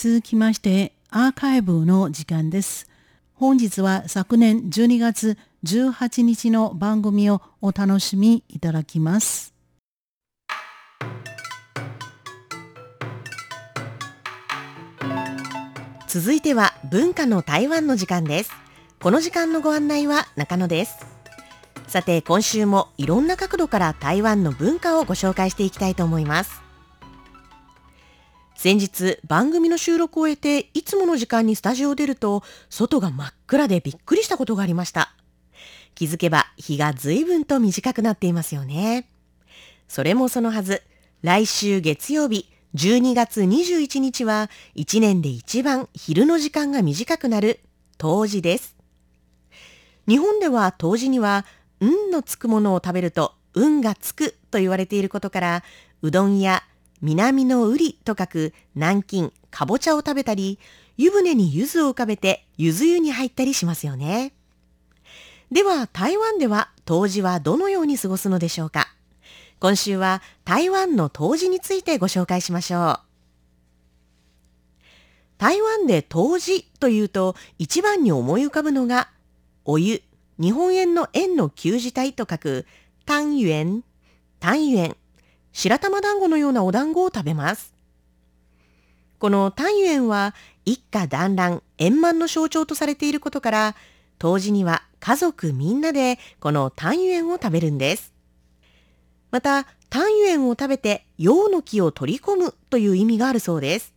続きましてアーカイブの時間です。本日は昨年12月18日の番組をお楽しみいただきます。続いては文化の台湾の時間です。この時間のご案内は中野です。さて今週もいろんな角度から台湾の文化をご紹介していきたいと思います。先日番組の収録を終えていつもの時間にスタジオを出ると外が真っ暗でびっくりしたことがありました。気づけば日が随分と短くなっていますよね。それもそのはず、来週月曜日12月21日は1年で一番昼の時間が短くなる冬至です。日本では冬至には運のつくものを食べると運がつくと言われていることから、うどんや南のうりと書く南京、かぼちゃを食べたり、湯船に柚子を浮かべて柚子湯に入ったりしますよね。では台湾では冬至はどのように過ごすのでしょうか？今週は台湾の冬至についてご紹介しましょう。台湾で冬至というと一番に思い浮かぶのがお湯、日本円の円の旧字体と書く単元、単元、白玉団子のようなお団子を食べます。この単元は一家団らん、円満の象徴とされていることから冬至には家族みんなでこの単元を食べるんです。また、単元を食べて陽の木を取り込むという意味があるそうです。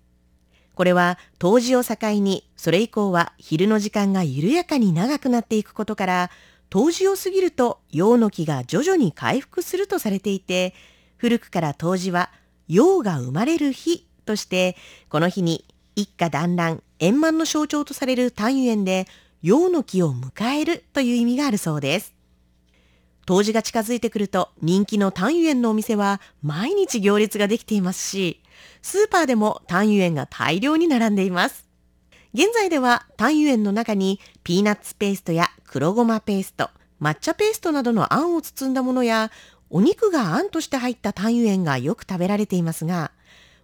これは冬至を境にそれ以降は昼の時間が緩やかに長くなっていくことから冬至を過ぎると陽の木が徐々に回復するとされていて古くから冬至は陽が生まれる日としてこの日に一家団らん円満の象徴とされる単元で陽の木を迎えるという意味があるそうです。冬至が近づいてくると人気の単元のお店は毎日行列ができていますし、スーパーでも単元が大量に並んでいます。現在では単元の中にピーナッツペーストや黒ごまペースト、抹茶ペーストなどのあんを包んだものや、お肉があんとして入った単元がよく食べられていますが、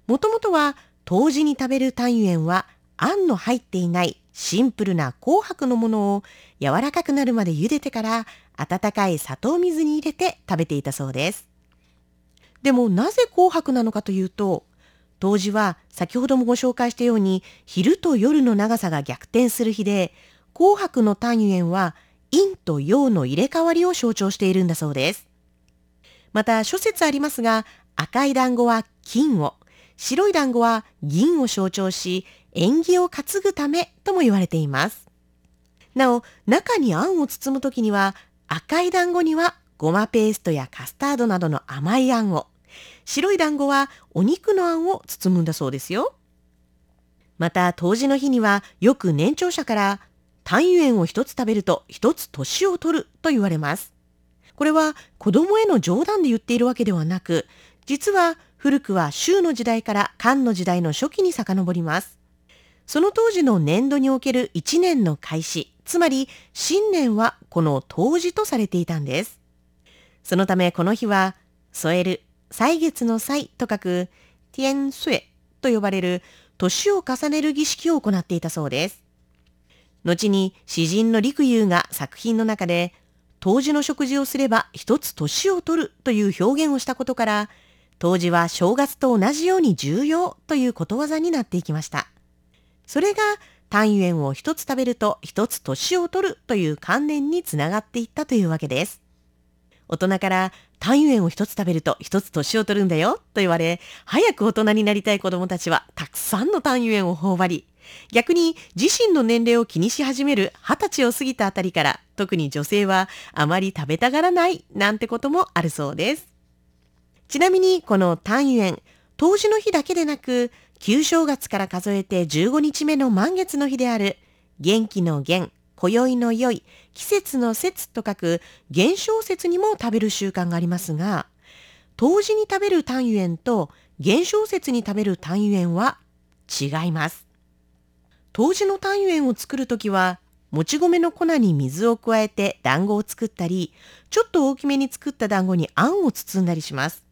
もともとは冬至に食べる単元はあんの入っていないシンプルな紅白のものを柔らかくなるまで茹でてから温かい砂糖水に入れて食べていたそうです。でもなぜ紅白なのかというと、冬至は先ほどもご紹介したように昼と夜の長さが逆転する日で、紅白の単元は陰と陽の入れ替わりを象徴しているんだそうです。また諸説ありますが、赤い団子は金を、白い団子は銀を象徴し、縁起を担ぐためとも言われています。なお、中にあんを包むときには、赤い団子にはごまペーストやカスタードなどの甘いあんを、白い団子はお肉のあんを包むんだそうですよ。また、当時の日にはよく年長者から単元を一つ食べると一つ年を取ると言われます。これは子供への冗談で言っているわけではなく、実は古くは州の時代から漢の時代の初期に遡ります。その当時の年度における一年の開始、つまり新年はこの冬至とされていたんです。そのためこの日は、添える、歳月の歳と書く、ティエンスエと呼ばれる年を重ねる儀式を行っていたそうです。後に詩人の陸遊が作品の中で、冬至の食事をすれば一つ年を取るという表現をしたことから、冬至は正月と同じように重要ということわざになっていきました。それが単元を一つ食べると一つ年を取るという観念につながっていったというわけです。大人から単元を一つ食べると一つ年を取るんだよと言われ、早く大人になりたい子供たちはたくさんの単元を頬張り、逆に自身の年齢を気にし始める二十歳を過ぎたあたりから特に女性はあまり食べたがらないなんてこともあるそうです。ちなみにこの単元、冬至の日だけでなく旧正月から数えて15日目の満月の日である元気の元、今宵の良い、季節の節と書く元正節にも食べる習慣がありますが、冬至に食べる単元と元正節に食べる単元は違います。冬至の単元を作るときは、もち米の粉に水を加えて団子を作ったり、ちょっと大きめに作った団子にあんを包んだりします。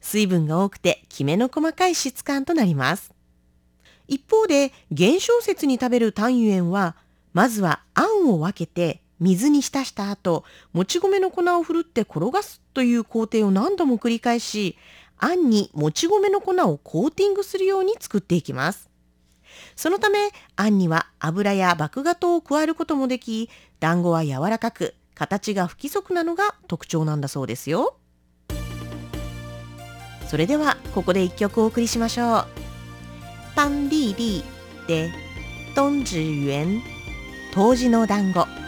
水分が多くてきめの細かい質感となります。一方で減少節に食べる単元はまずはあんを分けて水に浸した後もち米の粉をふるって転がすという工程を何度も繰り返しあんにもち米の粉をコーティングするように作っていきますそのためあんには油や麦芽糖を加えることもでき団子は柔らかく形が不規則なのが特徴なんだそうですよ。それではここで一曲お送りしましょう「パンリーリー」で「トンジュ」当時の団子。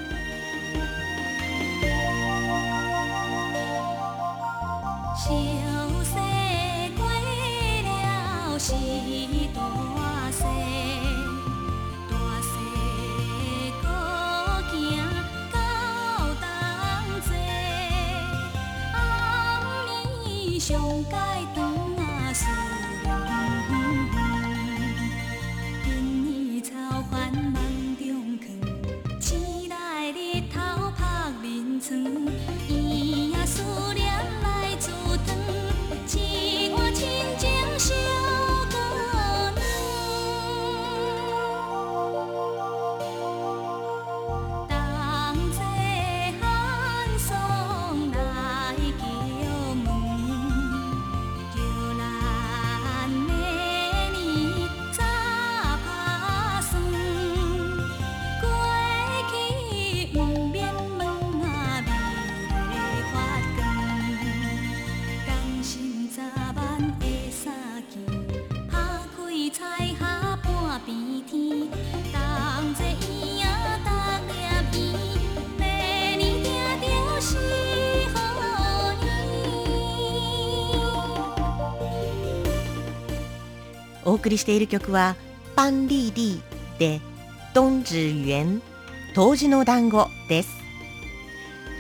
お送りしている曲は「パンリーリー」で「ドンジュエン冬至の団子」です。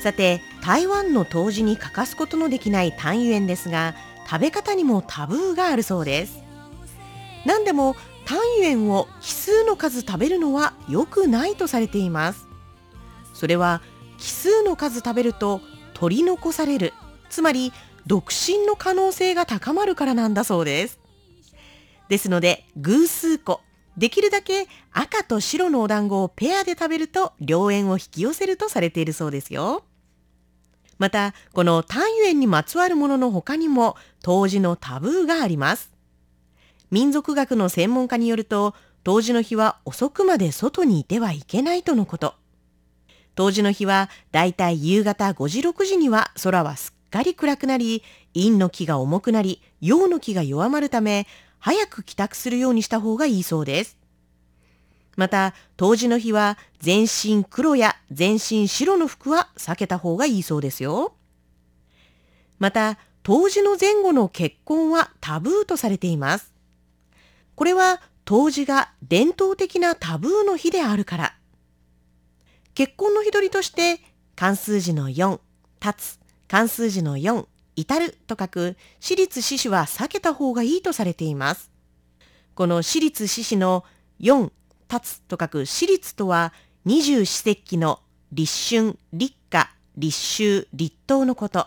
さて台湾の冬至に欠かすことのできない単油園ですが食べ方にもタブーがあるそうです。何でも単油園を奇数の数食べるのは良くないとされています。それは奇数の数食べると取り残される。つまり独身の可能性が高まるからなんだそうです。ですので偶数個。できるだけ赤と白のお団子をペアで食べると良縁を引き寄せるとされているそうですよ。またこの単油園にまつわるものの他にも当時のタブーがあります。民族学の専門家によると冬至の日は遅くまで外にいてはいけないとのこと。冬至の日はだいたい夕方5時6時には空はすっかり暗くなり陰の気が重くなり陽の気が弱まるため早く帰宅するようにした方がいいそうです。また冬至の日は全身黒や全身白の服は避けた方がいいそうですよ。また冬至の前後の結婚はタブーとされています。これは冬至が伝統的なタブーの日であるから。結婚の日取りとして漢数字の4立つ漢数字の4至ると書く私立獅子は避けた方がいいとされています。この私立獅子の4立つと書く私立とは二十四節気の立春立夏立秋立冬のこと。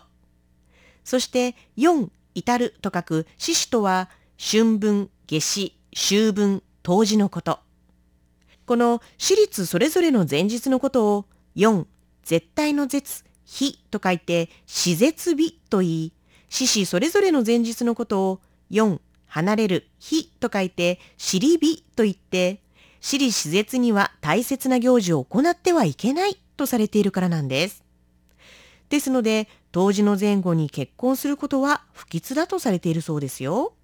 そして4至ると書く獅子とは春分夏至秋分冬至のこと。この私立それぞれの前日のことを4絶対の絶日と書いて死絶日と言い獅子それぞれの前日のことを4離れる日と書いて死り日と言って私利死絶には大切な行事を行ってはいけないとされているからなんです。ですので、冬至の前後に結婚することは不吉だとされているそうですよ。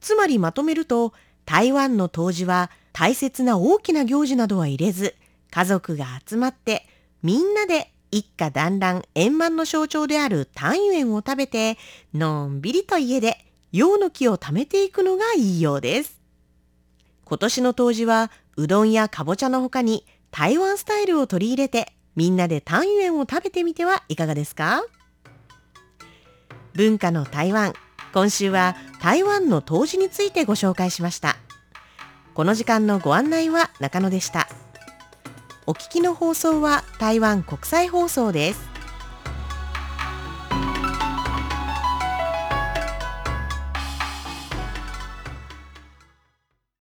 つまりまとめると、台湾の冬至は大切な大きな行事などは入れず、家族が集まってみんなで一家団らん円満の象徴である単元を食べて、のんびりと家で陽の木を貯めていくのがいいようです。今年の冬至はうどんやかぼちゃの他に台湾スタイルを取り入れてみんなで単元を食べてみてはいかがですか？文化の台湾今週は台湾の冬至についてご紹介しました。この時間のご案内は中野でした。お聞きの放送は台湾国際放送です。